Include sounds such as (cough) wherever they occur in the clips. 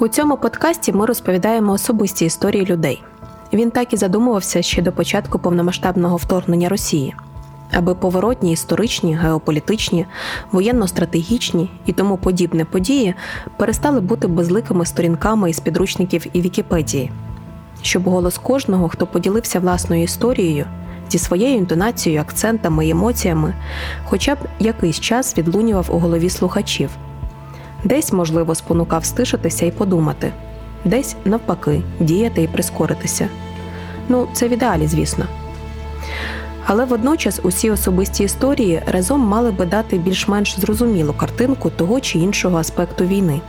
У цьому подкасті ми розповідаємо особисті історії людей. Він так і задумувався ще до початку повномасштабного вторгнення Росії, аби поворотні історичні, геополітичні, воєнно-стратегічні і тому подібні події перестали бути безликими сторінками із підручників і Вікіпедії, щоб голос кожного, хто поділився власною історією, зі своєю інтонацією, акцентами і емоціями, хоча б якийсь час відлунював у голові слухачів. Десь, можливо, спонукав стишитися і подумати, десь, навпаки, діяти і прискоритися. Ну, це в ідеалі, звісно. Але водночас усі особисті історії разом мали би дати більш-менш зрозумілу картинку того чи іншого аспекту війни.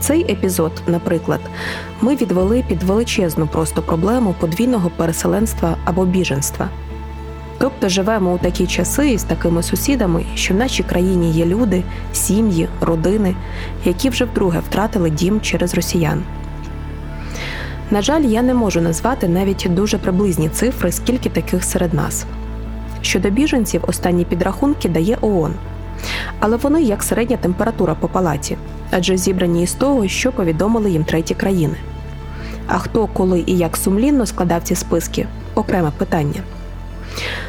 Цей епізод, наприклад, ми відвели під величезну просто проблему подвійного переселенства або біженства. Тобто живемо у такі часи із такими сусідами, що в нашій країні є люди, сім'ї, родини, які вже вдруге втратили дім через росіян. На жаль, я не можу назвати навіть дуже приблизні цифри, скільки таких серед нас. Щодо біженців, останні підрахунки дає ООН. Але вони як середня температура по палаті, адже зібрані із того, що повідомили їм треті країни. А хто, коли і як сумлінно складав ці списки окреме питання.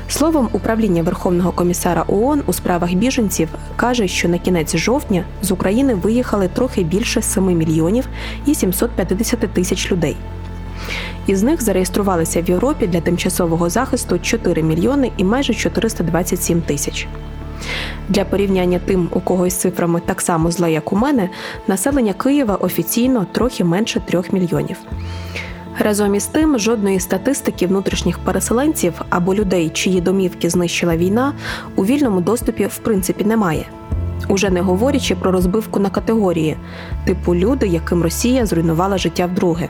Словом, управління Верховного комісара ООН у справах біженців каже, що на кінець жовтня з України виїхали трохи більше 7 мільйонів і 750 тисяч людей. Із них зареєструвалися в Європі для тимчасового захисту 4 мільйони і майже 427 тисяч. Для порівняння тим, у кого із цифрами так само зле, як у мене, населення Києва офіційно трохи менше 3 мільйонів. Разом із тим, жодної статистики внутрішніх переселенців або людей, чиї домівки знищила війна, у вільному доступі в принципі немає. Уже не говорячи про розбивку на категорії, типу люди, яким Росія зруйнувала життя вдруге.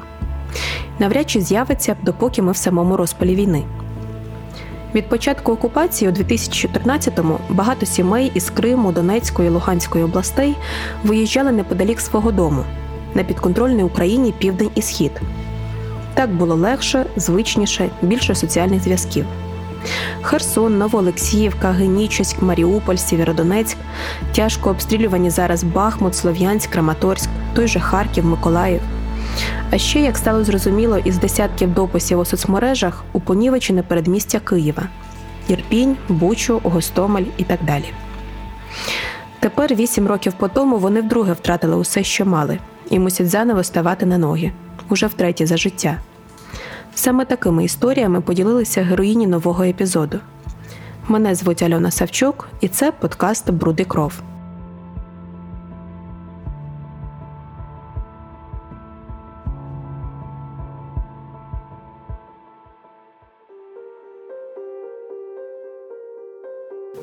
Навряд чи з'явиться, допоки ми в самому розпалі війни. Від початку окупації у 2014-му багато сімей із Криму, Донецької і Луганської областей виїжджали неподалік свого дому на підконтрольній Україні південь і схід. Так було легше, звичніше, більше соціальних зв'язків. Херсон, Новоолексіївка, Генічеськ, Маріуполь, Сєвєродонецьк, тяжко обстрілювані зараз Бахмут, Слов'янськ, Краматорськ, той же Харків, Миколаїв. А ще, як стало зрозуміло, із десятків дописів у соцмережах у понівечене передмістя Києва Ірпінь, Бучу, Гостомель і так далі. Тепер, вісім років по тому, вони вдруге втратили усе, що мали, і мусять заново ставати на ноги уже втретє за життя. Саме такими історіями поділилися героїні нового епізоду. Мене звуть Альона Савчук, і це подкаст Бруди кров.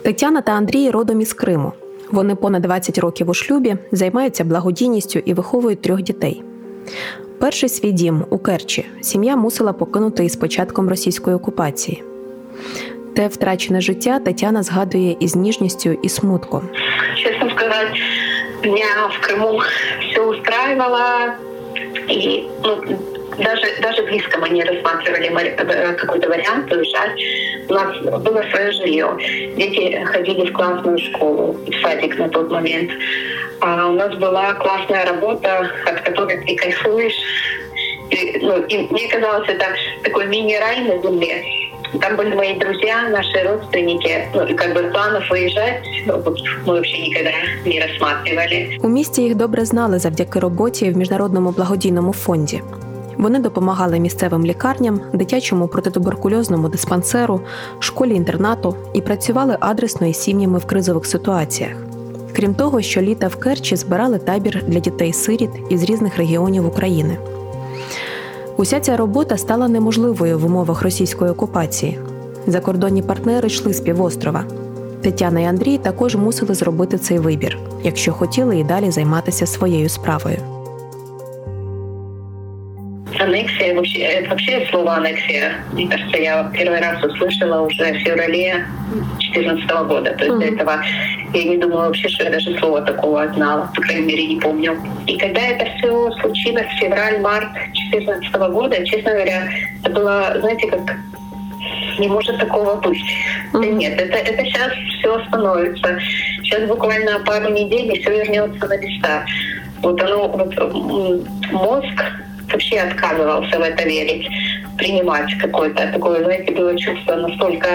Тетяна та Андрій родом із Криму. Вони понад 20 років у шлюбі, займаються благодійністю і виховують трьох дітей. Перший свій дім у Керчі сім'я мусила покинути із початком російської окупації. Те втрачене життя Тетяна згадує із ніжністю і смутком. Чесно сказати, мене в Криму все устраивало, і ну, даже, даже близко мы не рассматривали э, какой-то вариант уезжать. У нас было свое жилье. Дети ходили в классную школу, в садик на тот момент. А у нас была классная работа, от которой ты кайфуешь. И, ну, и мне казалось, это такой мини-рай на земле. Там были мои друзья, наши родственники. Ну, и как бы планов выезжать ну, вот, мы вообще никогда не рассматривали. У місті їх добре знали завдяки роботі в міжнародному благодійному фонді. Вони допомагали місцевим лікарням, дитячому протитуберкульозному диспансеру, школі інтернату і працювали адресно із сім'ями в кризових ситуаціях. Крім того, що літа в Керчі збирали табір для дітей-сиріт із різних регіонів України. Уся ця робота стала неможливою в умовах російської окупації. Закордонні партнери йшли з півострова. Тетяна і Андрій також мусили зробити цей вибір, якщо хотіли і далі займатися своєю справою. Аннексия, вообще, это вообще слово аннексия, мне кажется, я первый раз услышала уже в феврале 2014 года. То есть mm-hmm. до этого я не думала вообще, что я даже слова такого знала, по крайней мере, не помню. И когда это все случилось, февраль-март 2014 года, честно говоря, это было, знаете, как не может такого быть. Mm-hmm. Да нет, это, это сейчас все остановится. Сейчас буквально пару недель и все вернется на места. Вот оно, вот мозг вообще отказывался в это верить, принимать какое-то такое, знаете, было чувство настолько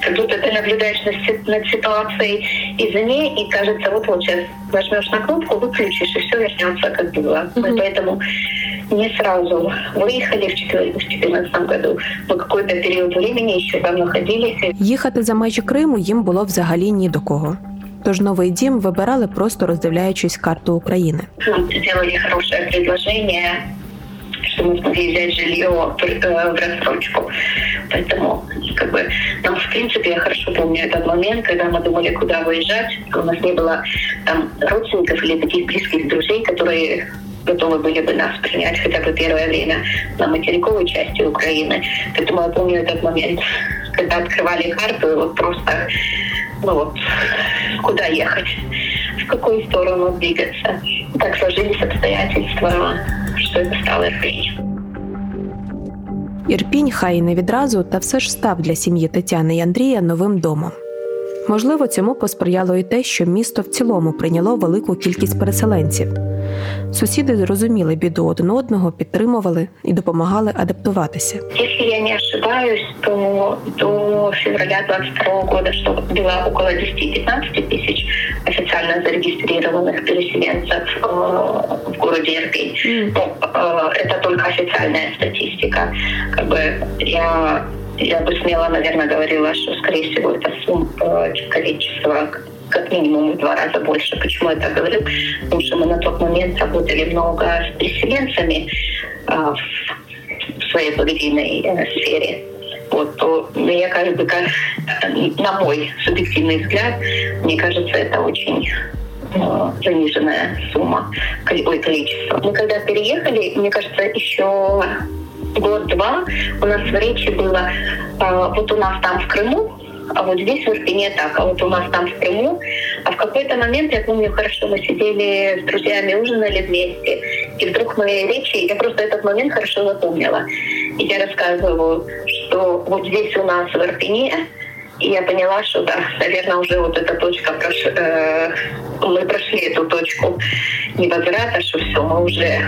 как будто ты наблюдаешь над, над ситуацией извне, и кажется, вот вот сейчас нажмешь на кнопку, выключишь, и все вернется, как было. Mm-hmm. Мы поэтому не сразу выехали в 2014 году. Мы какой-то период времени еще там находились. Їхати за межі Криму їм було взагалі ні до кого. Тож новий дім вибирали просто роздивляючись карту України. Нам сделали хорошее предложение что мы смогли взять жилье в рассрочку. Поэтому как бы нам, в принципе, я хорошо помню этот момент, когда мы думали, куда выезжать. У нас не было там родственников или таких близких друзей, которые готовы были бы нас принять хотя бы первое время на материковой части Украины. Поэтому я помню этот момент, когда открывали карту, и вот просто, ну вот, куда ехать, в какую сторону двигаться. Так сложились обстоятельства, що це стало Ірпінь. Ірпінь, хай і не відразу, та все ж став для сім'ї Тетяни і Андрія новим домом. Можливо, цьому посприяло і те, що місто в цілому прийняло велику кількість переселенців. Сусіди зрозуміли біду один одного, підтримували і допомагали адаптуватися. Якщо я не ошибаюсь, то до февраля 22 года, что было около 10-15 тысяч официально зарегистрированных переселенцев э, в городе Ирпень. Mm. Ну, э, это только официальная статистика. Как бы я я бы смело, наверное, говорила, что, скорее всего, это сумма э, количество как минимум в два раза больше. Почему я так говорю? Потому что мы на тот момент работали много с переселенцами а, в своей благодійной э, сфере. Вот, то мне кажется, как, на мой субъективный взгляд, мне кажется, это очень э, заниженная сумма, ой, количество. Мы когда переехали, мне кажется, еще год-два у нас в речи было, э, вот у нас там в Крыму а вот здесь в Ирпене так, а вот у нас там в Крыму. А в какой-то момент, я помню хорошо, мы сидели с друзьями, ужинали вместе, и вдруг мои речи, я просто этот момент хорошо запомнила. И я рассказываю, что вот здесь у нас в Ирпене, и я поняла, что да, наверное, уже вот эта точка, прош... э, мы прошли эту точку невозврата, что все, мы уже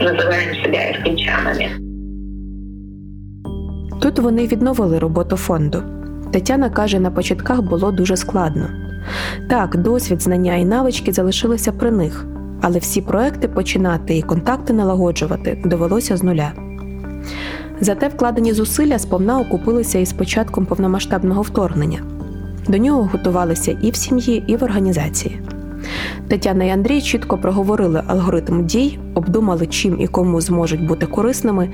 называем себя ирпенчанами. Тут вони відновили роботу фонду. Тетяна каже, на початках було дуже складно. Так, досвід, знання і навички залишилися при них, але всі проекти починати і контакти налагоджувати довелося з нуля. Зате вкладені зусилля сповна окупилися із початком повномасштабного вторгнення. До нього готувалися і в сім'ї, і в організації. Тетяна і Андрій чітко проговорили алгоритм дій, обдумали, чим і кому зможуть бути корисними,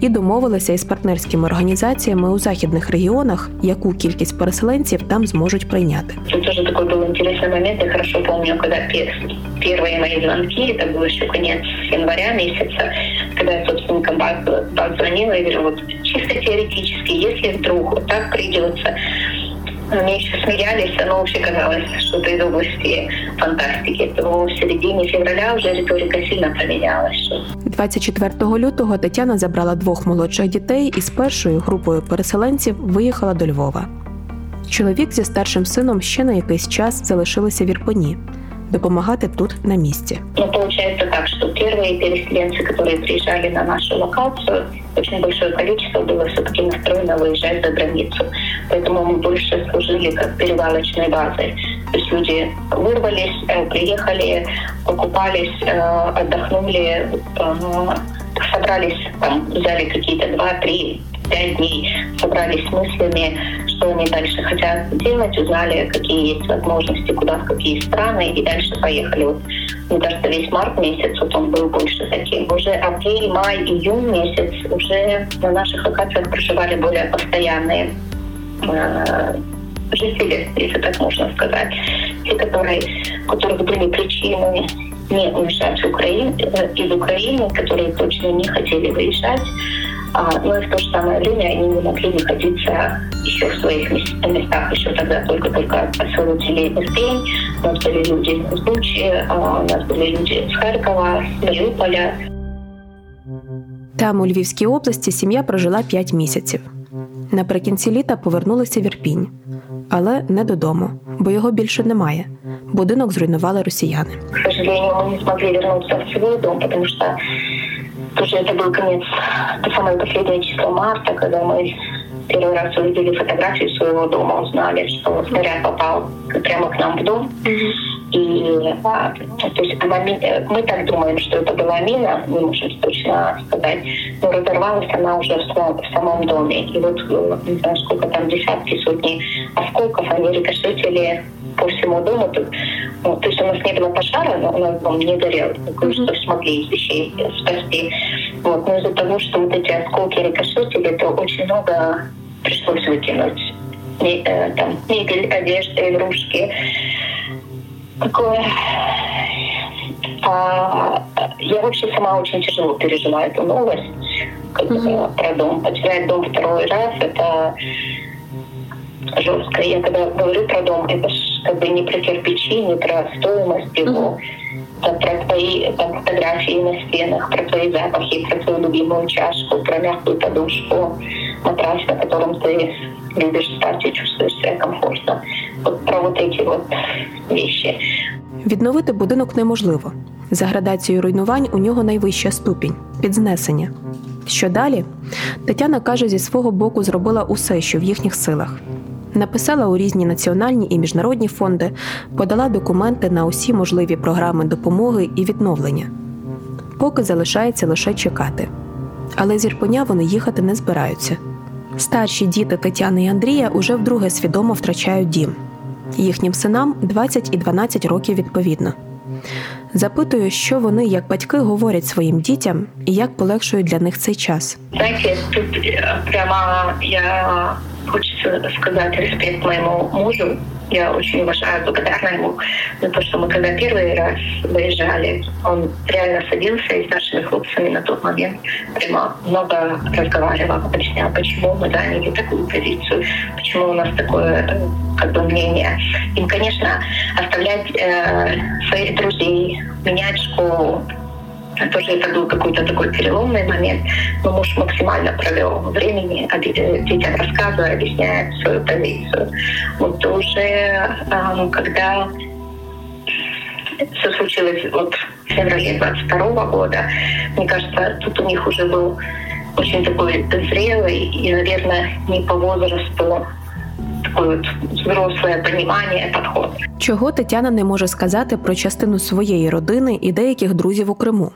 і домовилися із партнерськими організаціями у західних регіонах, яку кількість переселенців там зможуть прийняти. Це теж такий був цікавий момент. Я хорошо пам'ятаю, коли перші мої дзвонки, це було ще кінець января місяця, коли я собственникам позвонила і говорю, чисто теоретически, если вдруг так придется Они еще смеялись, оно вообще казалось что-то из области фантастики. То в середині февраля вже риторика сильно помінялася. 24 лютого Тетяна забрала двох молодших дітей і з першою групою переселенців виїхала до Львова. Чоловік зі старшим сином ще на якийсь час залишилися в Ірпені допомагати тут на місці. Ну, получается так, что первые переселенцы, которые приезжали на нашу локацию, очень большое количество было все-таки настроено выезжать за границу. Поэтому мы больше служили как перевалочной базой. То есть люди вырвались, э, приехали, покупались, э, отдохнули, э, собрались, там, взяли какие-то два, три, пять дней, собрались с мыслями, что они дальше хотят делать, узнали, какие есть возможности, куда, в какие страны, и дальше поехали. Вот, мне кажется, весь март месяц вот он был больше таким. Уже апрель, май, июнь месяц уже на наших локациях проживали более постоянные э, жители, если так можно сказать. Те, которые, у которых были причины не уезжать в Украину, э, из Украины, которые точно не хотели выезжать, а, но и в то же самое время они не могли находиться еще в своих местах, еще тогда только-только освободили Ирпень, у нас были люди из Бучи, а, у нас были люди з Харкова, з Маріуполя. Там у Львівській області сім'я прожила 5 місяців. Наприкінці літа повернулися в Ірпінь, але не додому, бо його більше немає. Будинок зруйнували росіяни. К сожалению, мы не змогли вернуться в свой дом, потому что тоже это был конец, это самое последнее число марта, когда мы первый раз увидели фотографию своего дома, узнали, что снаряд попал прямо к нам в дом. И а, то есть она, мы так думаем, что это была мина, не можем точно сказать, но разорвалась она уже в самом, в самом доме. И вот не знаю, сколько там десятки, сотни осколков, они рикошетили по всему дому. Тут, ну, то есть у нас не было пожара, но у нас дом не горел. Мы что смогли из вещей спасти. Вот. Но из-за того, что вот эти осколки рикошетили, то очень много пришлось выкинуть. Э, там, мебель, одежда, игрушки. Такое... А, я вообще сама очень тяжело пережила эту новость mm-hmm. про дом. Потерять дом второй раз — это жестко. Я когда говорю про дом, это ж как бы не про кирпичи, не про стоимость его. Mm-hmm. Это про твои там, фотографии на стенах, про твои запахи, про твою любимую чашку, про мягкую подушку, матрас, на котором ты любишь спать и чувствуешь себя комфортно. От про вот эти вот вещи. Відновити будинок неможливо. За градацією руйнувань у нього найвища ступінь підзнесення. Що далі? Тетяна каже, зі свого боку зробила усе, що в їхніх силах. Написала у різні національні і міжнародні фонди, подала документи на усі можливі програми допомоги і відновлення. Поки залишається лише чекати. Але з Ірпеня вони їхати не збираються. Старші діти Тетяни і Андрія уже вдруге свідомо втрачають дім. Їхнім синам 20 і 12 років відповідно. Запитую, що вони, як батьки, говорять своїм дітям і як полегшують для них цей час. Знаєте, тут е, прямо я хочется сказать респект моему мужу. Я очень уважаю, благодарна ему за то, что мы когда первый раз выезжали, он реально садился и с нашими хлопцами на тот момент прямо много разговаривал, объяснял, почему мы заняли такую позицию, почему у нас такое как бы мнение. Им, конечно, оставлять э, своих друзей, менять школу, тоже это был какой-то такой переломный момент. Но муж максимально провел времени, детям рассказывая, объясняя свою позицию. Вот уже когда все случилось вот в феврале 22 года, мне кажется, тут у них уже был очень такой зрелый и, наверное, не по возрасту такое от взросле понімання, підход. Чого Тетяна не може сказати про частину своєї родини і деяких друзів у Криму?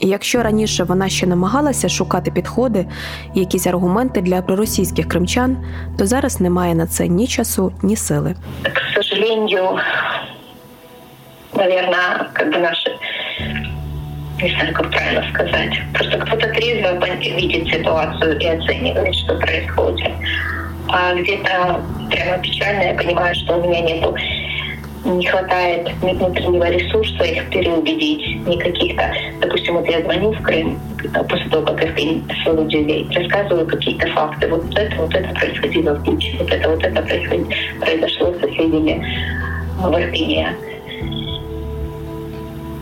І якщо раніше вона ще намагалася шукати підходи, якісь аргументи для проросійських кримчан, то зараз немає на це ні часу, ні сили. К сожалению, наверное, как бы наши не знаю, как правильно сказать. Просто кто-то трезво видит ситуацию и оценивает, что происходит. А где-то прямо печально я понимаю, что у меня нету не хватает внутреннего ресурса их переубедить, ни каких-то... Допустим, вот я звоню в Крым после того, как я в Крым людей, рассказываю какие-то факты. Вот это, вот это происходило в Буче, вот это, вот это произошло с соседями в Ирпине.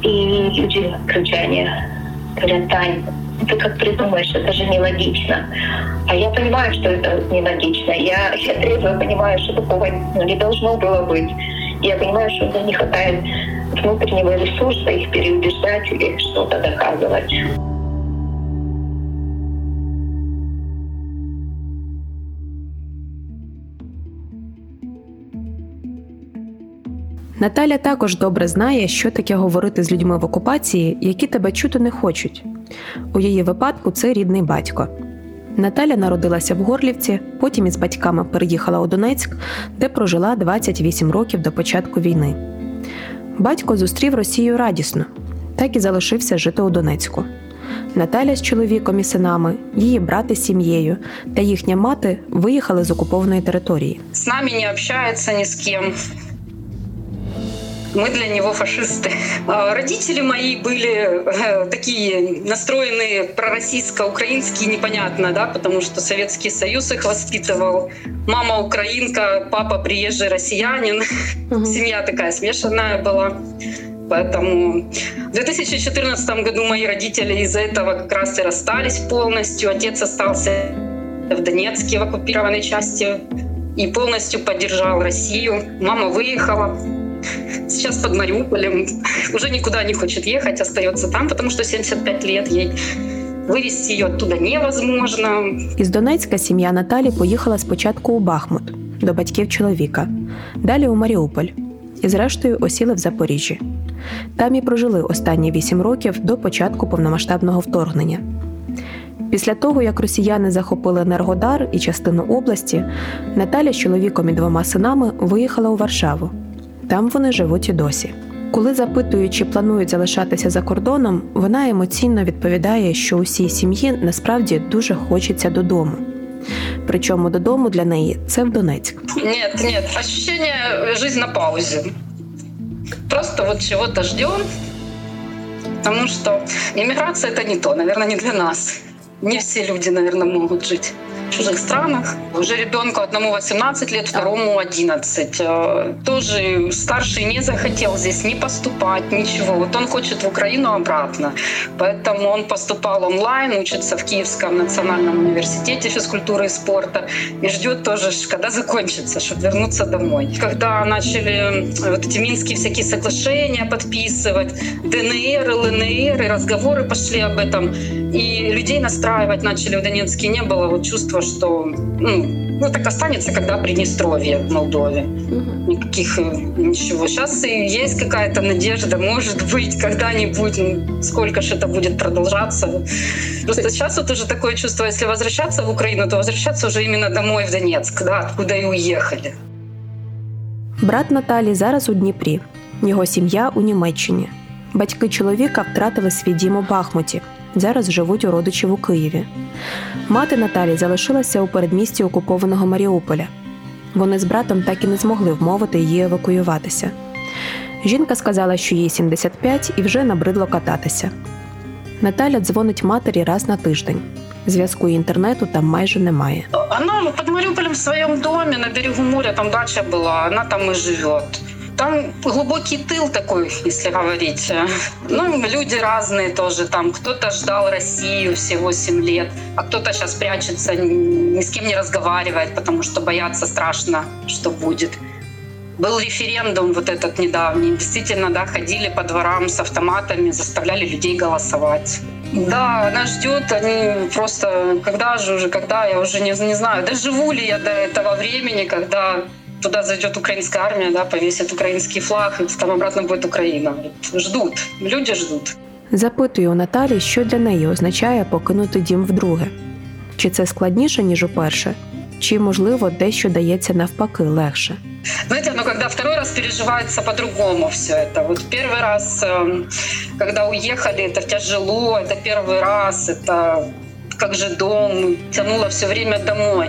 И люди, кричание, говорят, Тань, ты как придумаешь, это же нелогично. А я понимаю, что это нелогично. Я, я трезво понимаю, что такого не должно было быть. Я понимаю, что мне не хватает внутреннего ресурса их переубеждать или что-то доказывать. Наталя також добре знає, що таке говорити з людьми в окупації, які тебе чути не хочуть. У її випадку це рідний батько. Наталя народилася в Горлівці, потім із батьками переїхала у Донецьк, де прожила 28 років до початку війни. Батько зустрів Росію радісно, так і залишився жити у Донецьку. Наталя з чоловіком і синами, її брати з сім'єю та їхня мати виїхали з окупованої території. З нами не общаються ні з ким. Мы для него фашисты. А родители мои были э, такие настроенные пророссийско-украинские, непонятно, да, потому что Советский Союз их воспитывал. Мама украинка, папа приезжий россиянин. Угу. Семья такая смешанная была. Поэтому в 2014 году мои родители из-за этого как раз и расстались полностью. Отец остался в Донецке, в оккупированной части, и полностью поддержал Россию. Мама выехала. Сейчас под Мариуполем. Уже никуда не хочет ехать, остается там, потому что 75 лет ей. Вивезти її оттуда невозможно. Із Донецька сім'я Наталі поїхала спочатку у Бахмут до батьків чоловіка, далі у Маріуполь і, зрештою, осіли в Запоріжжі. Там і прожили останні вісім років до початку повномасштабного вторгнення. Після того, як росіяни захопили Енергодар і частину області, Наталя з чоловіком і двома синами виїхала у Варшаву. Там вони живуть і досі. Коли запитують, чи планують залишатися за кордоном, вона емоційно відповідає, що усій сім'ї насправді дуже хочеться додому. Причому додому для неї це в Донецьк. Ні, ні, ощущение жизнь на паузі. Просто вот чего-то ждем, потому что иммиграция это не то, наверное, не для нас. Не все люди, могут жить в чужих странах. Уже ребенку одному 18 лет, второму 11. Э, тоже старший не захотел здесь не поступать, ничего. Вот он хочет в Украину обратно. Поэтому он поступал онлайн, учится в Киевском национальном университете физкультуры и спорта и ждет тоже, когда закончится, чтобы вернуться домой. Когда начали вот эти минские всякие соглашения подписывать, ДНР, ЛНР, и разговоры пошли об этом, и людей настраивать начали в Донецке, не было вот чувства, что ну, ну так останется, когда Приднестровье в Молдове. Никаких э, ничего. Сейчас и есть какая-то надежда, может быть, когда-нибудь, ну, сколько же это будет продолжаться. Просто сейчас вот уже такое чувство, если возвращаться в Украину, то возвращаться уже именно домой в Донецк, да, откуда и уехали. Брат Наталі зараз у Дніпрі, його сім'я у Німеччині. Батьки чоловіка втратили свій дім у Бахмуті. Зараз живуть у родичів у Києві. Мати Наталі залишилася у передмісті окупованого Маріуполя. Вони з братом так і не змогли вмовити її евакуюватися. Жінка сказала, що їй 75 і вже набридло кататися. Наталя дзвонить матері раз на тиждень. Зв'язку інтернету там майже немає. Вона під Маріуполем в своєму домі на берегу моря, там дача була, вона там і живе. Там глубокий тыл такой, если говорить. Ну, люди разные тоже там. Кто-то ждал Россию все 8 лет, а кто-то сейчас прячется, ни с кем не разговаривает, потому что боятся страшно, что будет. Был референдум вот этот недавний. Действительно, да, ходили по дворам с автоматами, заставляли людей голосовать. Да, она ждет, они просто, когда же уже, когда, я уже не, не знаю, доживу ли я до этого времени, когда туда зайдет украинская армия, да, повесит украинский флаг, и там обратно будет Україна. Ждуть, люди ждуть. Запитую у Наталі, що для неї означає покинути дім вдруге. Чи це складніше, ніж уперше? Чи, можливо, дещо дається навпаки легше? Знаете, ну когда второй раз переживается по-другому все это. Вот первый раз, эм, когда уехали, это тяжело, это первый раз, это как же дом, тянуло все время домой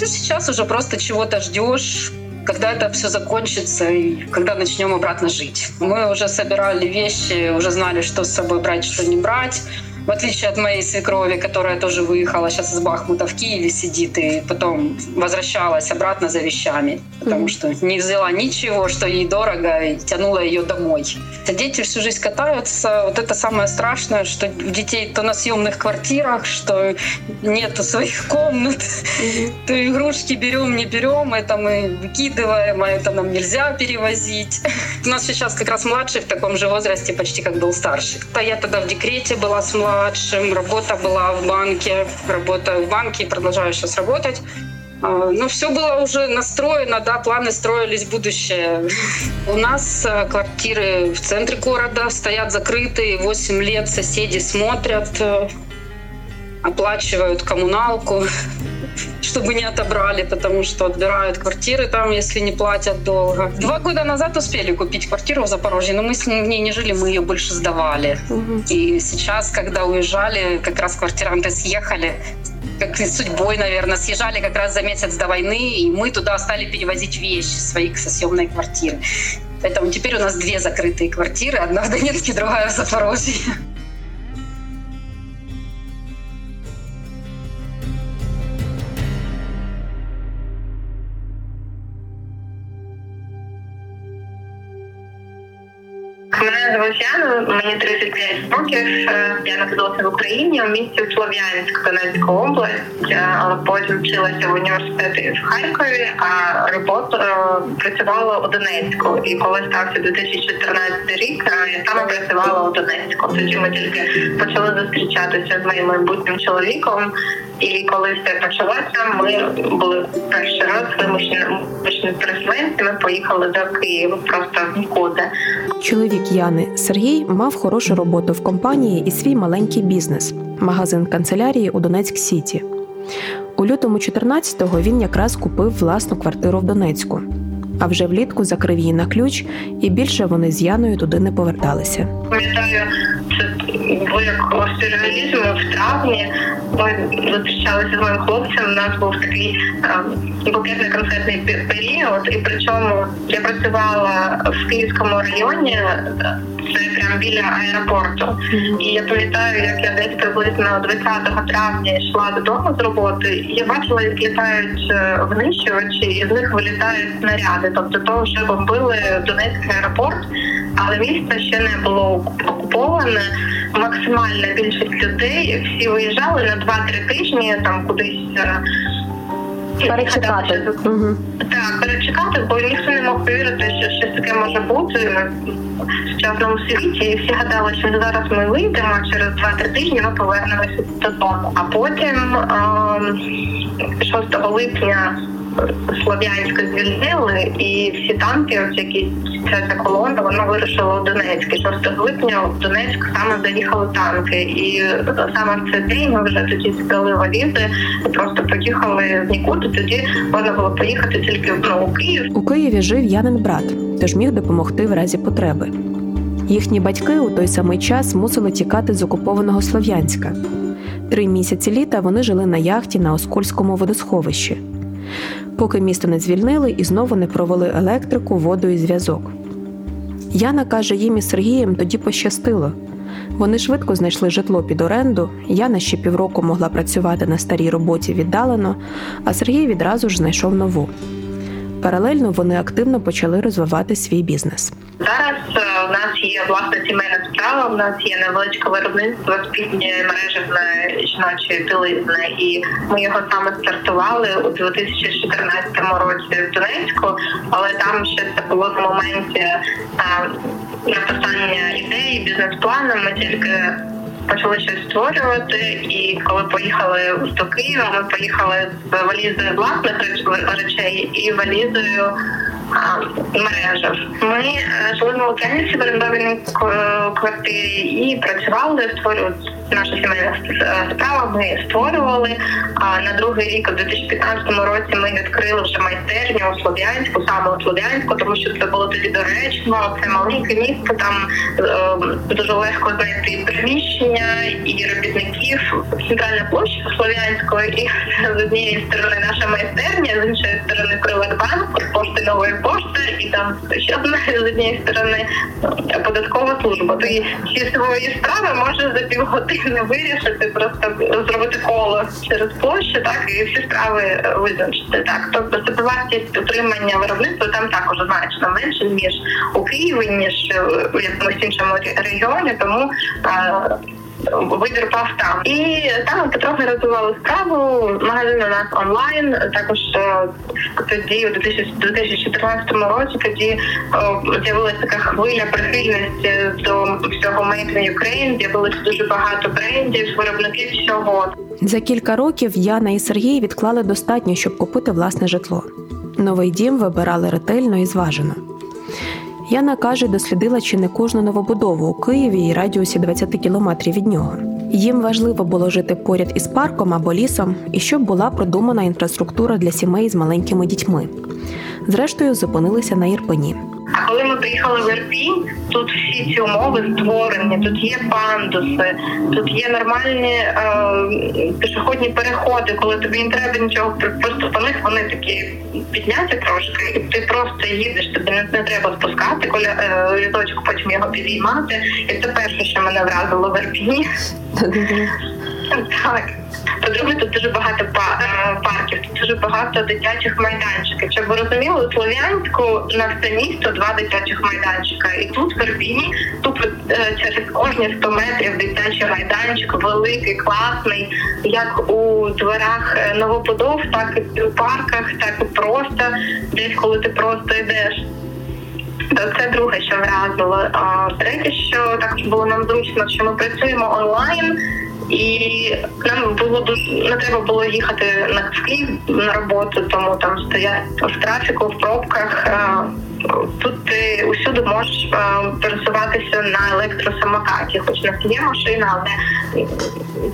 ты сейчас уже просто чего-то ждешь, когда это все закончится и когда начнем обратно жить. Мы уже собирали вещи, уже знали, что с собой брать, что не брать В отличие от моей свекрови, которая тоже выехала сейчас из Бахмута в Киеве сидит и потом возвращалась обратно за вещами, потому что не взяла ничего, что ей дорого, и тянула ее домой. Дети всю жизнь катаются. Вот это самое страшное, что у детей то на съемных квартирах, что нету своих комнат, mm-hmm. (laughs) то игрушки берем, не берем, это мы выкидываем, а это нам нельзя перевозить. (laughs) У нас сейчас как раз младший в таком же возрасте, почти как был старший. Я тогда в декрете была с младшим, младшим. Работа была в банке. Работаю в банке и продолжаю сейчас работать. А, ну, все было уже настроено, да, планы строились будущее. У нас э, квартиры в центре города стоят закрытые, 8 лет соседи смотрят, э, оплачивают коммуналку, чтобы не отобрали, потому что отбирают квартиры там, если не платят долго. Два года назад успели купить квартиру в Запорожье, но мы с ней не жили, мы ее больше сдавали. Угу. И сейчас, когда уезжали, как раз квартиранты съехали, как судьбой, наверное, съезжали как раз за месяц до войны, и мы туда стали перевозить вещи свои со съемной квартиры. Поэтому теперь у нас две закрытые квартиры, одна в Донецке, другая в Запорожье. Звуть Яна, мені 35 років. Е, я народилася в Україні у місті Слов'янськ, Донецька область, е, але потім вчилася в університеті в Харкові, а роботу працювала у Донецьку. І коли стався 2014 рік, я саме працювала у Донецьку. Тоді ми тільки почали зустрічатися з моїм майбутнім чоловіком. І коли все почалося, ми були перший раз вимушені переселенці. Ми поїхали до Києва просто нікуди. Чоловік Яни Сергій мав хорошу роботу в компанії і свій маленький бізнес магазин канцелярії у Донецьк Сіті. У лютому 14-го він якраз купив власну квартиру в Донецьку, а вже влітку закрив її на ключ, і більше вони з Яною туди не поверталися. Пам'ятаю, це було як сюрреалізму в травні. Ми зустрічалися з моїм хлопцем. У нас був такий букетний концертний період, і причому я працювала в Київському районі. Це прямо біля аеропорту. І я пам'ятаю, як я десь приблизно 20 травня йшла додому з роботи, і я бачила, як літають е, винищувачі, і з них вилітають снаряди. Тобто, то вже бомбили Донецький аеропорт, але місто ще не було окуповане. Максимальна більшість людей всі виїжджали на 2-3 тижні там кудись. Перечекати. Угу. Так, перечекати, бо ніхто не мог повірити, що щось таке може бути в сучасному світі. І всі гадали, що зараз ми вийдемо через 2-3 тижні, ми повернемося додому. А потім 6 ем, липня Слов'янська звільнили, і всі танки, ось які ця колона, вона вирушила у Донецьк. І 6 липня в Донецьк саме заїхали танки. І саме в цей день ми вже тоді збили валізи просто поїхали в нікуди. Тоді можна було поїхати тільки ну, Київ. У Києві жив Янин брат, тож міг допомогти в разі потреби. Їхні батьки у той самий час мусили тікати з окупованого Слов'янська. Три місяці літа вони жили на яхті на Оскольському водосховищі поки місто не звільнили і знову не провели електрику, воду і зв'язок. Яна каже, їм із Сергієм тоді пощастило. Вони швидко знайшли житло під оренду. Яна ще півроку могла працювати на старій роботі віддалено, а Сергій відразу ж знайшов нову. Паралельно вони активно почали розвивати свій бізнес. Зараз е, у нас є власна сімейна справа. У нас є невеличке виробництво спільної мережевної жіночої білизни, і ми його саме стартували у 2014 році в Донецьку, але там ще це було в моменті е, написання ідеї, бізнес-плану. Ми тільки почали щось створювати. І коли поїхали до Києва, ми поїхали з валізою власних речей і валізою мережах. Ми е, жили на Лук'янівці в орендованій квартирі і працювали, створювали наша сімейна справа. Ми створювали. А на другий рік, у 2015 році, ми відкрили вже майстерню у Слов'янську, саме у Слов'янську, тому що це було тоді доречно. Це маленьке місто, там е, дуже легко знайти приміщення і робітників. Центральна площа Слов'янської і (laughs) з однієї сторони наша майстерня, з іншої сторони Приватбанк, пошти нової пошти, і там ще одна з однієї сторони податкова служба. Ти всі свої справи може за півгодини вирішити, просто зробити коло через площу, так і всі справи визначити. Так, тобто собівартість утримання виробництва там також значно менше ніж у Києві, ніж у якомусь іншому регіоні, тому вибір пав там. І там потрохи розвивали справу. Магазин у нас онлайн. Також е, тоді, у 2014 році, тоді е, з'явилася така хвиля прихильності до всього Made in Ukraine, З'явилося дуже багато брендів, виробників всього. За кілька років Яна і Сергій відклали достатньо, щоб купити власне житло. Новий дім вибирали ретельно і зважено. Яна каже, дослідила чи не кожну новобудову у Києві і радіусі 20 кілометрів від нього. Їм важливо було жити поряд із парком або лісом, і щоб була продумана інфраструктура для сімей з маленькими дітьми. Зрештою, зупинилися на Ірпені. А коли ми приїхали в Ірпінь, тут всі ці умови створені, тут є пандуси, тут є нормальні е, пішохідні переходи, коли тобі не треба нічого просто по них вони такі підняті трошки, і ти просто їдеш, тобі не, не треба спускати, коли е, різочок потім його підіймати. І це перше, що мене вразило в Ірпіні. Так. По-друге, тут дуже багато е, парків, тут дуже багато дитячих майданчиків. Щоб ви розуміли, у Слов'янську на все місто два дитячих майданчика. І тут в Ірпіні тут е, через кожні 100 метрів дитячий майданчик, великий, класний, як у дверах е, новобудов, так і у парках, так і просто десь, коли ти просто йдеш. Це друге, що вразило. А третє, що також було нам зручно, що ми працюємо онлайн. І нам було дуже не треба було їхати на Київ на роботу, тому там стоять в трафіку, в пробках. Тут ти усюди можеш пересуватися на електросамокаті, хоч не є машина, але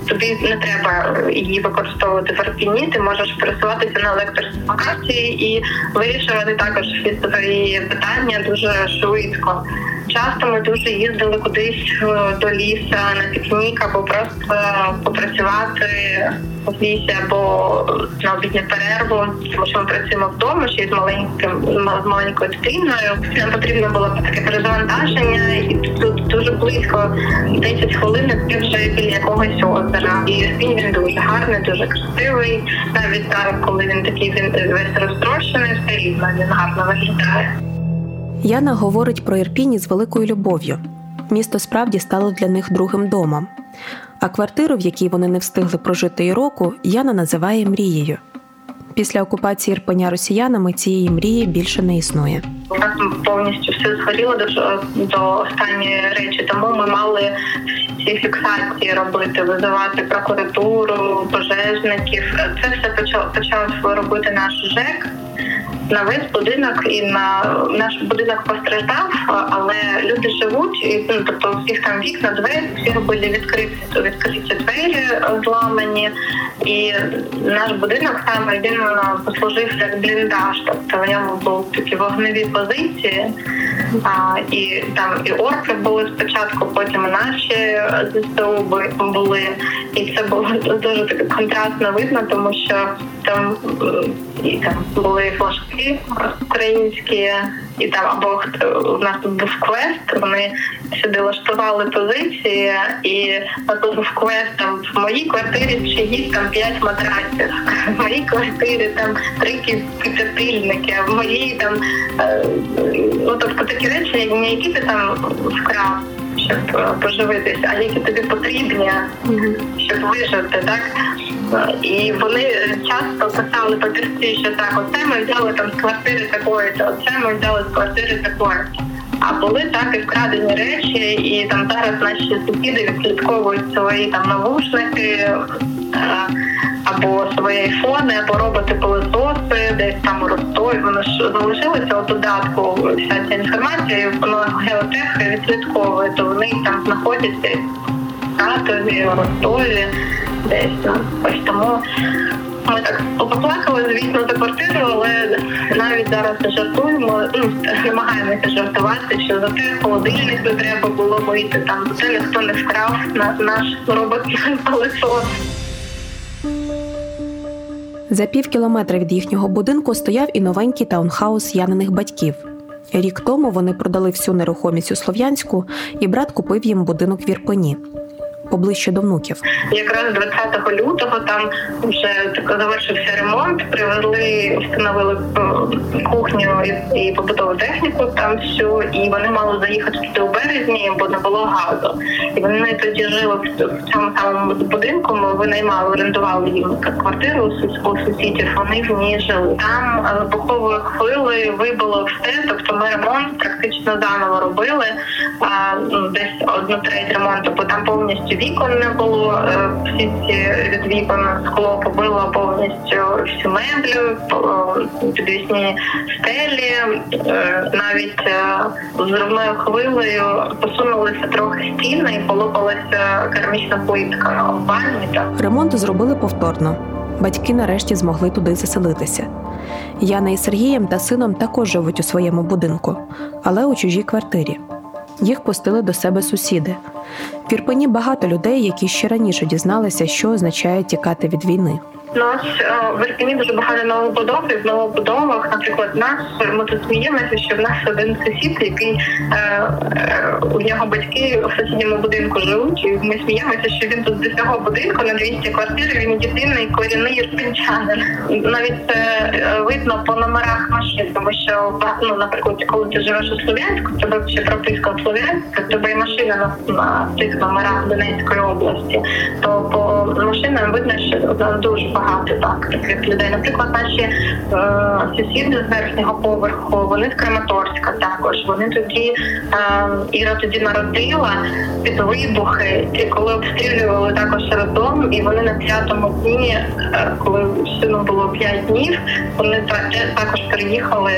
тобі не треба її використовувати в Арпіні, Ти можеш пересуватися на електросамокаті і вирішувати також всі свої питання дуже швидко. Часто ми дуже їздили кудись е, до ліса на пікнік або просто попрацювати лісі або на обідню перерву, тому що ми працюємо вдома ще з маленьким з маленькою дитиною. Нам потрібно було таке перезавантаження, і тут дуже близько 10 хвилин ти вже біля якогось озера. І він він дуже гарний, дуже красивий. Навіть зараз, коли він такий він весь розтрощений, все рівно він гарно виглядає. Яна говорить про Ірпінь з великою любов'ю. Місто справді стало для них другим домом. А квартиру, в якій вони не встигли прожити і року, Яна називає мрією. Після окупації Ірпеня росіянами цієї мрії більше не існує. У нас повністю все згоріло до, до останньої речі, тому ми мали ці фіксації робити, визивати прокуратуру, пожежників. Це все почав почав робити наш ЖЕК на весь будинок і на наш будинок постраждав, але люди живуть, і ну, тобто всіх там вікна, двері, всіх були відкриті, відкриті двері зламані, і наш будинок саме він е, послужив як бліндаж, тобто в ньому були такі вогневі позиції, а, і там і орки були спочатку, потім і наші ЗСУ були, і це було (laughs) дуже таке контрастно видно, тому що там і там були флажки українські, і там або хто у нас тут був квест. Вони сюди влаштували позиції, і тут був квест там в моїй квартирі чиїсь там п'ять матраців, (laughs) в моїй квартирі там три підтопільники, в моїй там е, ну тобто такі речі, не які ти там вкрав. Щоб поживитися, а які тобі потрібні, щоб вижити, так і вони часто писали папірці, що так, оце ми взяли там з квартири такої, оце ми взяли з квартири такої. А були так і вкрадені речі, і там зараз наші сусіди відслідковують свої там навушники е, або свої айфони, або роботи пилососи, десь там у Ростові. Воно ж залишилося у додатку. Вся ця інформація, і воно геотех відслідковує, то вони там знаходяться в Катові, у Ростові десь. Ось тому ми так поплакали, звісно, за квартиру, але навіть зараз жартуємо, ну, намагаємося жартувати, що за те холодильник не треба було вийти, там це ніхто не вкрав на наш робот (laughs) пилосос. За пів кілометра від їхнього будинку стояв і новенький таунхаус яниних батьків. Рік тому вони продали всю нерухомість у Слов'янську, і брат купив їм будинок в Ірпені поближче до внуків. Якраз 20 лютого там вже завершився ремонт. Привезли, встановили е, кухню і побутову техніку там всю, і вони мали заїхати туди у березні, бо не було газу. І вони тоді жили в цьому самому будинку. Ми винаймали, орендували їм квартиру у сусідів. Вони в ній жили. Там вибуховою хвилею вибило все, тобто ми ремонт практично заново робили. А ну, десь одну треть ремонту, бо там повністю вікон не було. Е, всі ці від скло побило повністю всю меблю, підвісні стелі, е, навіть е, зривною хвилею посунулися трохи стіни і полопалася керамічна плитка в ванні. Ремонт зробили повторно. Батьки нарешті змогли туди заселитися. Яна із Сергієм та сином також живуть у своєму будинку, але у чужій квартирі. Їх пустили до себе сусіди. В Ірпені багато людей, які ще раніше дізналися, що означає тікати від війни. Нас е, в Ірпіні дуже багато новобудов і в новобудовах, наприклад, нас ми тут сміємося, що в нас один сусід, який е, е, у нього батьки в сусідньому будинку живуть. і Ми сміємося, що він тут з цього будинку на 200 квартир. Він єдиний корінний ірпінчанин. Навіть це видно по номерах машин, тому що ну, наприклад, коли ти живеш у Слов'янську, тебе ще прописка у Слов'янську, тебе і машина на, на цих номерах Донецької області, то по машинам видно, що дуже багато так таких людей. Наприклад, наші е, сусіди з верхнього поверху, вони з Краматорська також. Вони тоді е, Іра тоді народила під вибухи, і коли обстрілювали також роддом, і вони на п'ятому дні, е, коли сину було п'ять днів, вони також приїхали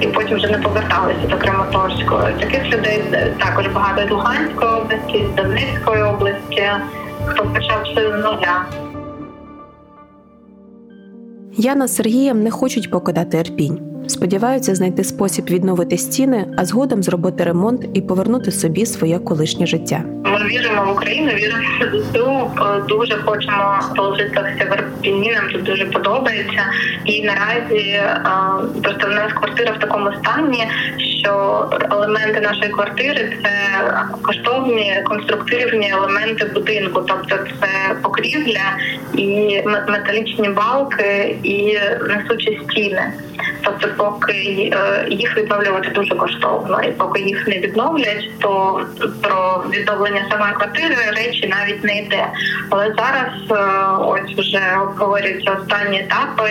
і потім вже не поверталися до Краматорського. Таких людей також багато з Луганської області, з Донецької області, хто почав все з нуля. Яна з Сергієм не хочуть покидати Ерпінь. Сподіваються знайти спосіб відновити стіни, а згодом зробити ремонт і повернути собі своє колишнє життя. Ми віримо в Україну, віримо в ЗСУ, е, Дуже хочемо положитися в Ерпіні, Нам тут дуже подобається. І наразі е, просто в нас квартира в такому стані, що елементи нашої квартири це коштовні конструктивні елементи будинку, тобто це покрівля і металічні балки і несучі стіни. Тобто, поки е, їх відновлювати дуже коштовно, і поки їх не відновлять, то про відновлення самої квартири речі навіть не йде. Але зараз е, ось вже обговорюються останні етапи.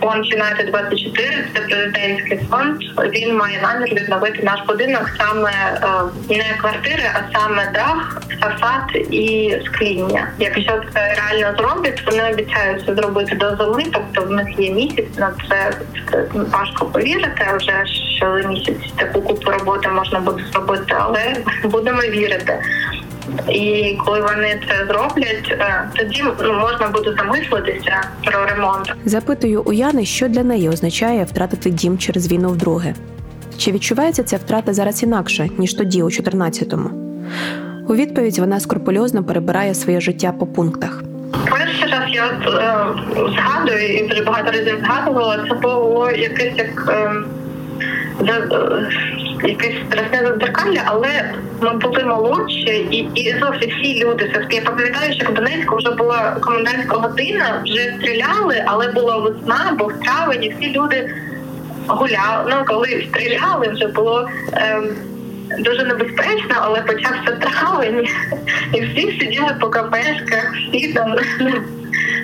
Фонд United 24 це президентський фонд. Він має намір відновити наш будинок саме е, не квартири, а саме дах, фасад і скління. Якщо це реально зроблять, вони обіцяють це зробити до зими, тобто в них є місяць на це важко повірити, вже що за місяць таку купу роботи можна буде зробити, але (laughs) будемо вірити. І коли вони це зроблять, е, тоді ну, можна буде замислитися про ремонт. Запитую у Яни, що для неї означає втратити дім через війну вдруге. Чи відчувається ця втрата зараз інакше ніж тоді, у 14-му? У відповідь вона скрупульозно перебирає своє життя по пунктах. Перший раз я от, е, згадую і вже багато разів згадувала, це було якесь як е, е, якесь страшне задзеркалля, але ми були молодші, і і зовсім всі люди Я пам'ятаю, що в Донецьку вже була комендантська година, вже стріляли, але була весна, був травень, і всі люди гуляли. Ну коли стріляли, вже було. Е, дуже небезпечно, але почався травень, і всі сиділи по кафешках, всі там все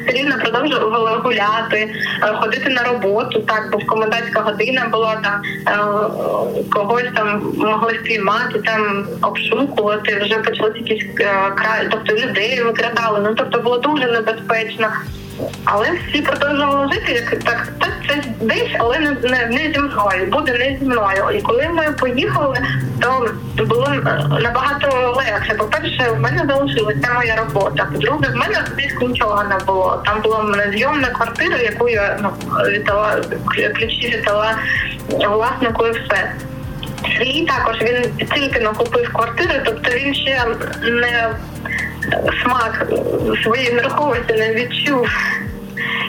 рівно продовжували гуляти, е, ходити на роботу. Так, бо комендантська година була там е, когось там могли спіймати, там обшукувати. Вже почалися якісь е, край, тобто людей викрадали. Ну тобто було дуже небезпечно. Але всі продовжували жити, як так, це десь, але не, не не, зі мною, буде не зі мною. І коли ми поїхали, то було набагато легше. По-перше, в мене залишилася моя робота. По-друге, в мене близько нічого не було. Там була в мене зйомна квартира, яку я ну, віддала, ключі віддала власнику і все. Сергій також він тільки накупив квартиру, тобто він ще не смак своєї нерухомості не відчув.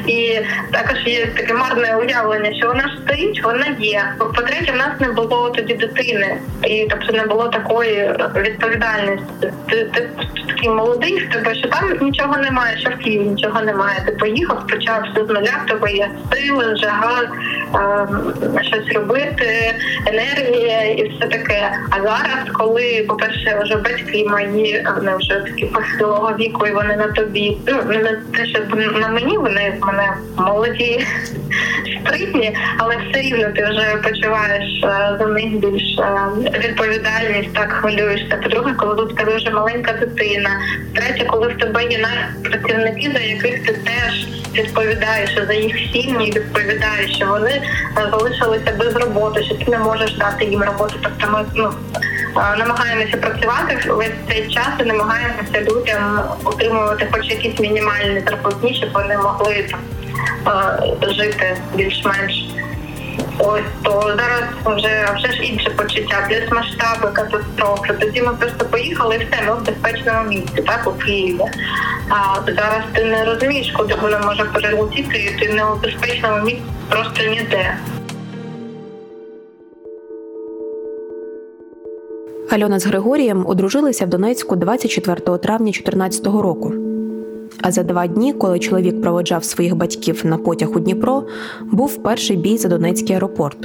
І також є таке марне уявлення, що вона ж стоїть, вона є. По-третє, в нас не було тоді дитини, і тобто не було такої відповідальності. Ти, ти такий молодий в тебе, що там нічого немає, що в Києві нічого немає. Ти поїхав, почав все з нуля, в тебе є сили, жага, е, щось робити, енергія і все таке. А зараз, коли, по-перше, вже батьки мої, вони вже такі похилого віку, і вони на тобі, ну не те, що на мені вони мене молоді, спритні, але все рівно ти вже почуваєш е, за них більш е, відповідальність, так хвилюєшся. По-друге, коли тут тебе вже маленька дитина. Третє, коли в тебе є працівники, за яких ти теж відповідаєш за їх сім'ї, відповідаєш, що вони е, залишилися без роботи, що ти не можеш дати їм роботу. Тобто ми ну. Намагаємося працювати весь цей час і намагаємося людям отримувати хоч якісь мінімальні зарплатні, щоб вони могли жити більш-менш. Ось то зараз вже вже ж інше почуття, плюс масштаби катастрофи. Тоді ми просто поїхали і все, ми в безпечному місці, так у Києві. А зараз ти не розумієш, куди воно може перелетіти, і ти не у безпечному місці просто ніде. Альона з Григорієм одружилися в Донецьку 24 травня 2014 року. А за два дні, коли чоловік проводжав своїх батьків на потяг у Дніпро, був перший бій за Донецький аеропорт.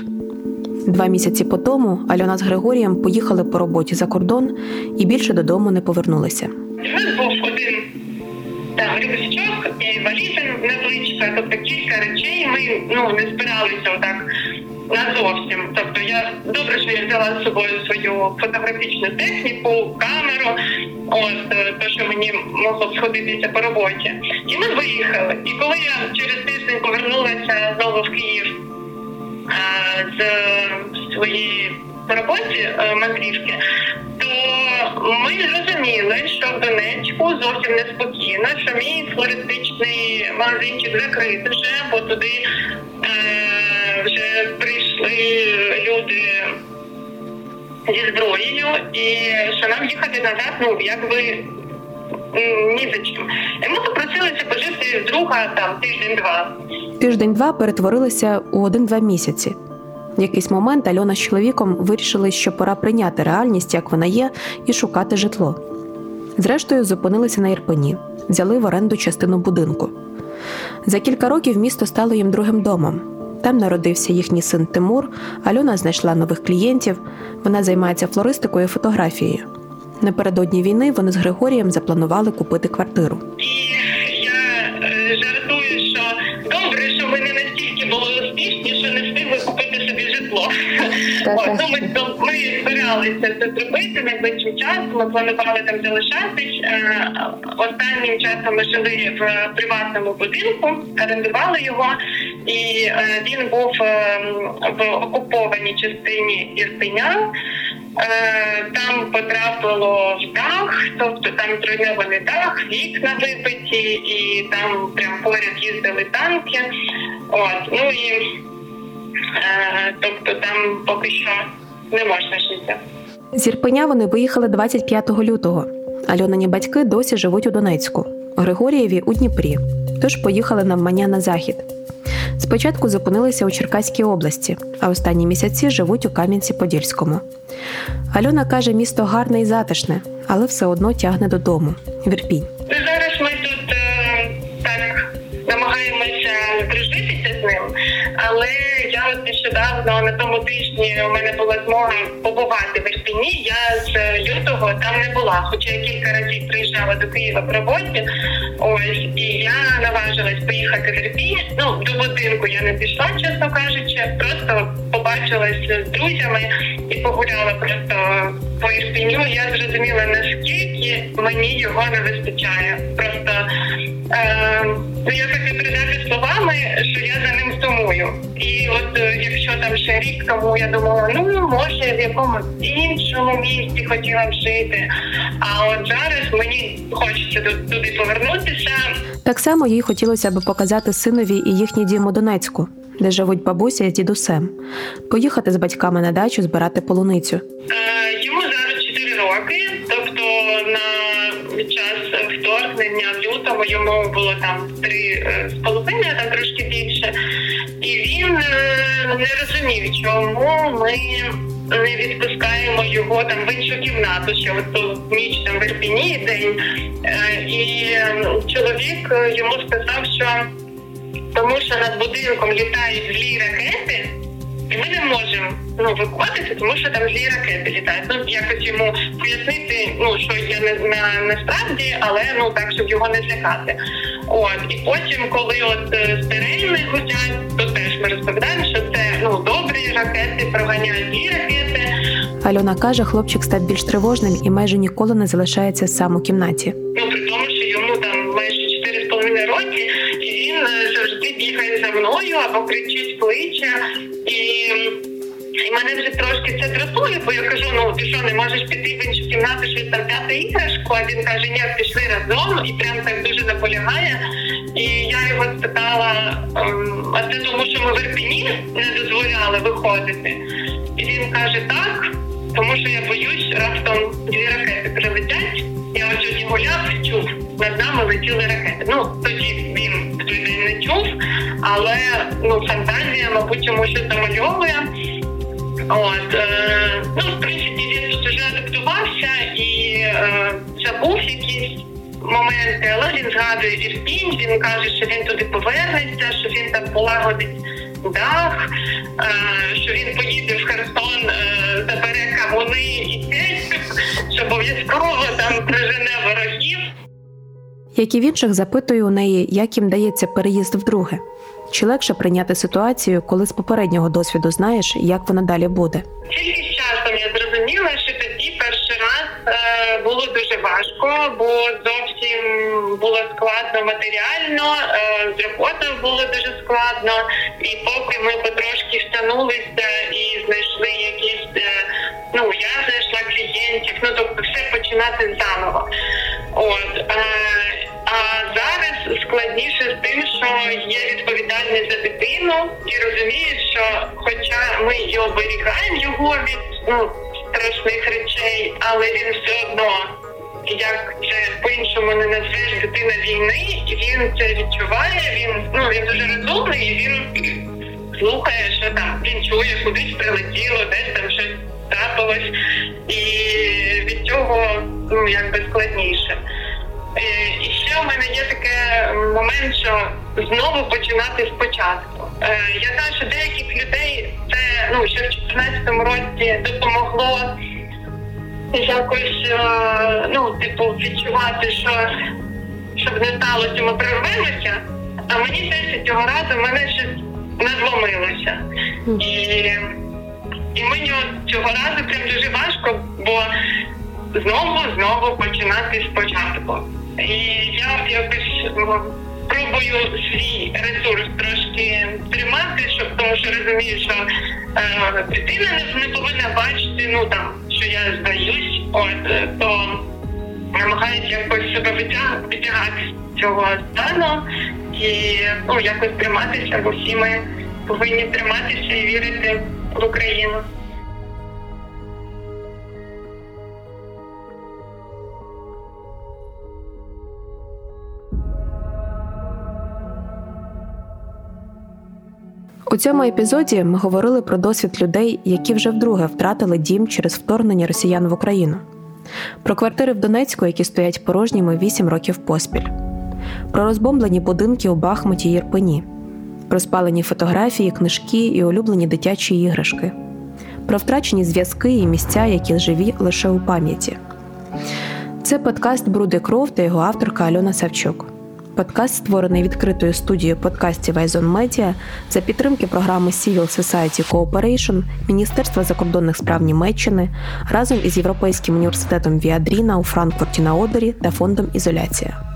Два місяці по тому Альона з Григорієм поїхали по роботі за кордон і більше додому не повернулися. Нас був один там рюкзачок і валіза невеличка, тобто кілька речей. Ми ну не збиралися отак назовсім. Тобто я добре, що я взяла з собою свою фотографічну техніку, камеру, от е, то, що мені могло б сходитися по роботі. І ми виїхали. І коли я через тиждень повернулася знову в Київ а, з своєї роботі е, мандрівки, то ми зрозуміли, що в Донецьку зовсім неспокійно, що мій флористичний магазинчик закритий вже, бо туди е, вже прийшли люди зі зброєю, і що нам їхати назад, ну якби ні за чим. І ми попросилися пожити друга там тиждень-два. Тиждень-два перетворилися у один-два місяці. В якийсь момент Альона з чоловіком вирішили, що пора прийняти реальність, як вона є, і шукати житло. Зрештою, зупинилися на Ірпені, взяли в оренду частину будинку. За кілька років місто стало їм другим домом. Там народився їхній син Тимур, Альона знайшла нових клієнтів, вона займається флористикою і фотографією. Напередодні війни вони з Григорієм запланували купити квартиру. І я е, жартую, що добре, що ми не настільки були успішні, що не встигли купити собі житло. От, ну, ми, то- ми збиралися це зробити найближчим часом. Ми планували там залишатись. Е, Останнім часом ми жили в приватному будинку, орендували його, і е, він був е, в окупованій частині Ірпеня. Е, Там потрапило в дах, тобто там зруйнований дах, вікна вибиті, і там прям поряд їздили танки. От ну і тобто там поки що не можна жити. З Ірпеня вони виїхали 25 лютого. Альонині батьки досі живуть у Донецьку, Григорієві у Дніпрі, тож поїхали навмання на захід. Спочатку зупинилися у Черкаській області, а останні місяці живуть у Кам'янці-Подільському. Альона каже, місто гарне і затишне, але все одно тягне додому. В нещодавно на тому тижні у мене була змога побувати в Ірпіні. Я з лютого там не була, хоча я кілька разів приїжджала до Києва по роботі. Ось і я наважилась поїхати в Ірпінь. Ну до будинку я не пішла, чесно кажучи, просто побачилась з друзями і погуляла просто по Ірпіню. Я зрозуміла наскільки мені його не вистачає. Просто е, я хочу передати словами, що я за ним сумую. І от е, якщо там ще рік тому я думала, ну може в якомусь іншому місті хотіла б жити. А от зараз мені хочеться туди повернутися. Так само їй хотілося б показати синові і їхній дім у Донецьку, де живуть бабуся з дідусем, поїхати з батьками на дачу збирати полуницю. Е, Йому зараз 4 роки, тобто на час вторгнення в лютому йому було там три е, з половиною, там трошки е, не розумів, чому ми не відпускаємо його там в іншу кімнату, що ту ніч там в Ірпіні день. Е, І е, чоловік е, йому сказав, що тому що над будинком літають злі ракети. І ми не можемо ну виходити, тому що там злі ракети літають. Ну якось йому пояснити, ну що я не на насправді, але ну так, щоб його не злякати. От і потім, коли от е, сирени гудять, то ми розповідаємо, що це ну добрі ракети, проганяють злі ракети. Альона каже, хлопчик став більш тривожним і майже ніколи не залишається сам у кімнаті. Ну при тому, що йому там майже 4,5 роки, і він е, завжди бігає за мною або кричить кличе. І І мене вже трошки це дратує, бо я кажу: ну ти що, не можеш піти в іншу кімнату, щось там взяти іграшку? А він каже, ні, пішли разом і прям так дуже наполягає. І я його спитала: ем, а це тому, що ми в Ірпіні не дозволяли виходити? І він каже, так, тому що я боюсь, раптом дві ракети прилетять. Я ось сьогодні гуляв, чув, над нами летіли ракети. Ну тоді він в той день не чув, але ну фантазія, мабуть, йому щось замальовує. От е, ну в принципі він тут вже адаптувався і е, забув якісь моменти, але він згадує Ірпінь, він каже, що він туди повернеться, що він там полагодить дах, е, що він поїде в Херсон, е, забере кавуни і кетчуп, що обов'язково там прижене ворогів. Як і в інших запитую у неї, як їм дається переїзд вдруге. Чи легше прийняти ситуацію, коли з попереднього досвіду знаєш, як вона далі буде? Тільки з часом я зрозуміла, що тоді перший раз е, було дуже важко, бо зовсім було складно матеріально, е, з роботою було дуже складно, і поки ми потрошки втягнулися і знайшли якісь, е, ну я знайшла клієнтів, ну тобто все починати заново. От. Е, а зараз складніше з тим, що є відповідальність за дитину, і розумієш, що хоча ми і оберігаємо його від ну, страшних речей, але він все одно, як це по-іншому не назвеш дитина війни, він це відчуває. Він ну він дуже розумний, він слухає, що там він чує, кудись прилетіло, десь там щось трапилось, і від цього ну якби складніше. Ще у мене є такий момент, що знову починати спочатку. Е, я знаю, що деяких людей це ну ще в 2014 році допомогло якось е, ну, типу, відчувати, що щоб не сталося, ми прорвемося. А мені здається, цього разу мене щось надломилося. І і мені цього разу прям дуже важко, бо знову знову починати спочатку. І я якось пробую свій ресурс трошки тримати, щоб тому що розумію, що е, дитина не, повинна бачити, ну там що я здаюсь, от е, то намагаюся якось себе витягати з цього стану і ну якось триматися, бо всі ми повинні триматися і вірити в Україну. У цьому епізоді ми говорили про досвід людей, які вже вдруге втратили дім через вторгнення росіян в Україну, про квартири в Донецьку, які стоять порожніми 8 років поспіль, про розбомблені будинки у Бахмуті й Ірпені, про спалені фотографії, книжки і улюблені дитячі іграшки, про втрачені зв'язки і місця, які живі лише у пам'яті. Це подкаст Бруди кров та його авторка Альона Савчук. Подкаст створений відкритою студією подкастів Айзон Media за підтримки програми Civil Society Cooperation Міністерства закордонних справ Німеччини разом із Європейським університетом Віадріна у Франкфурті на Одері та фондом Ізоляція.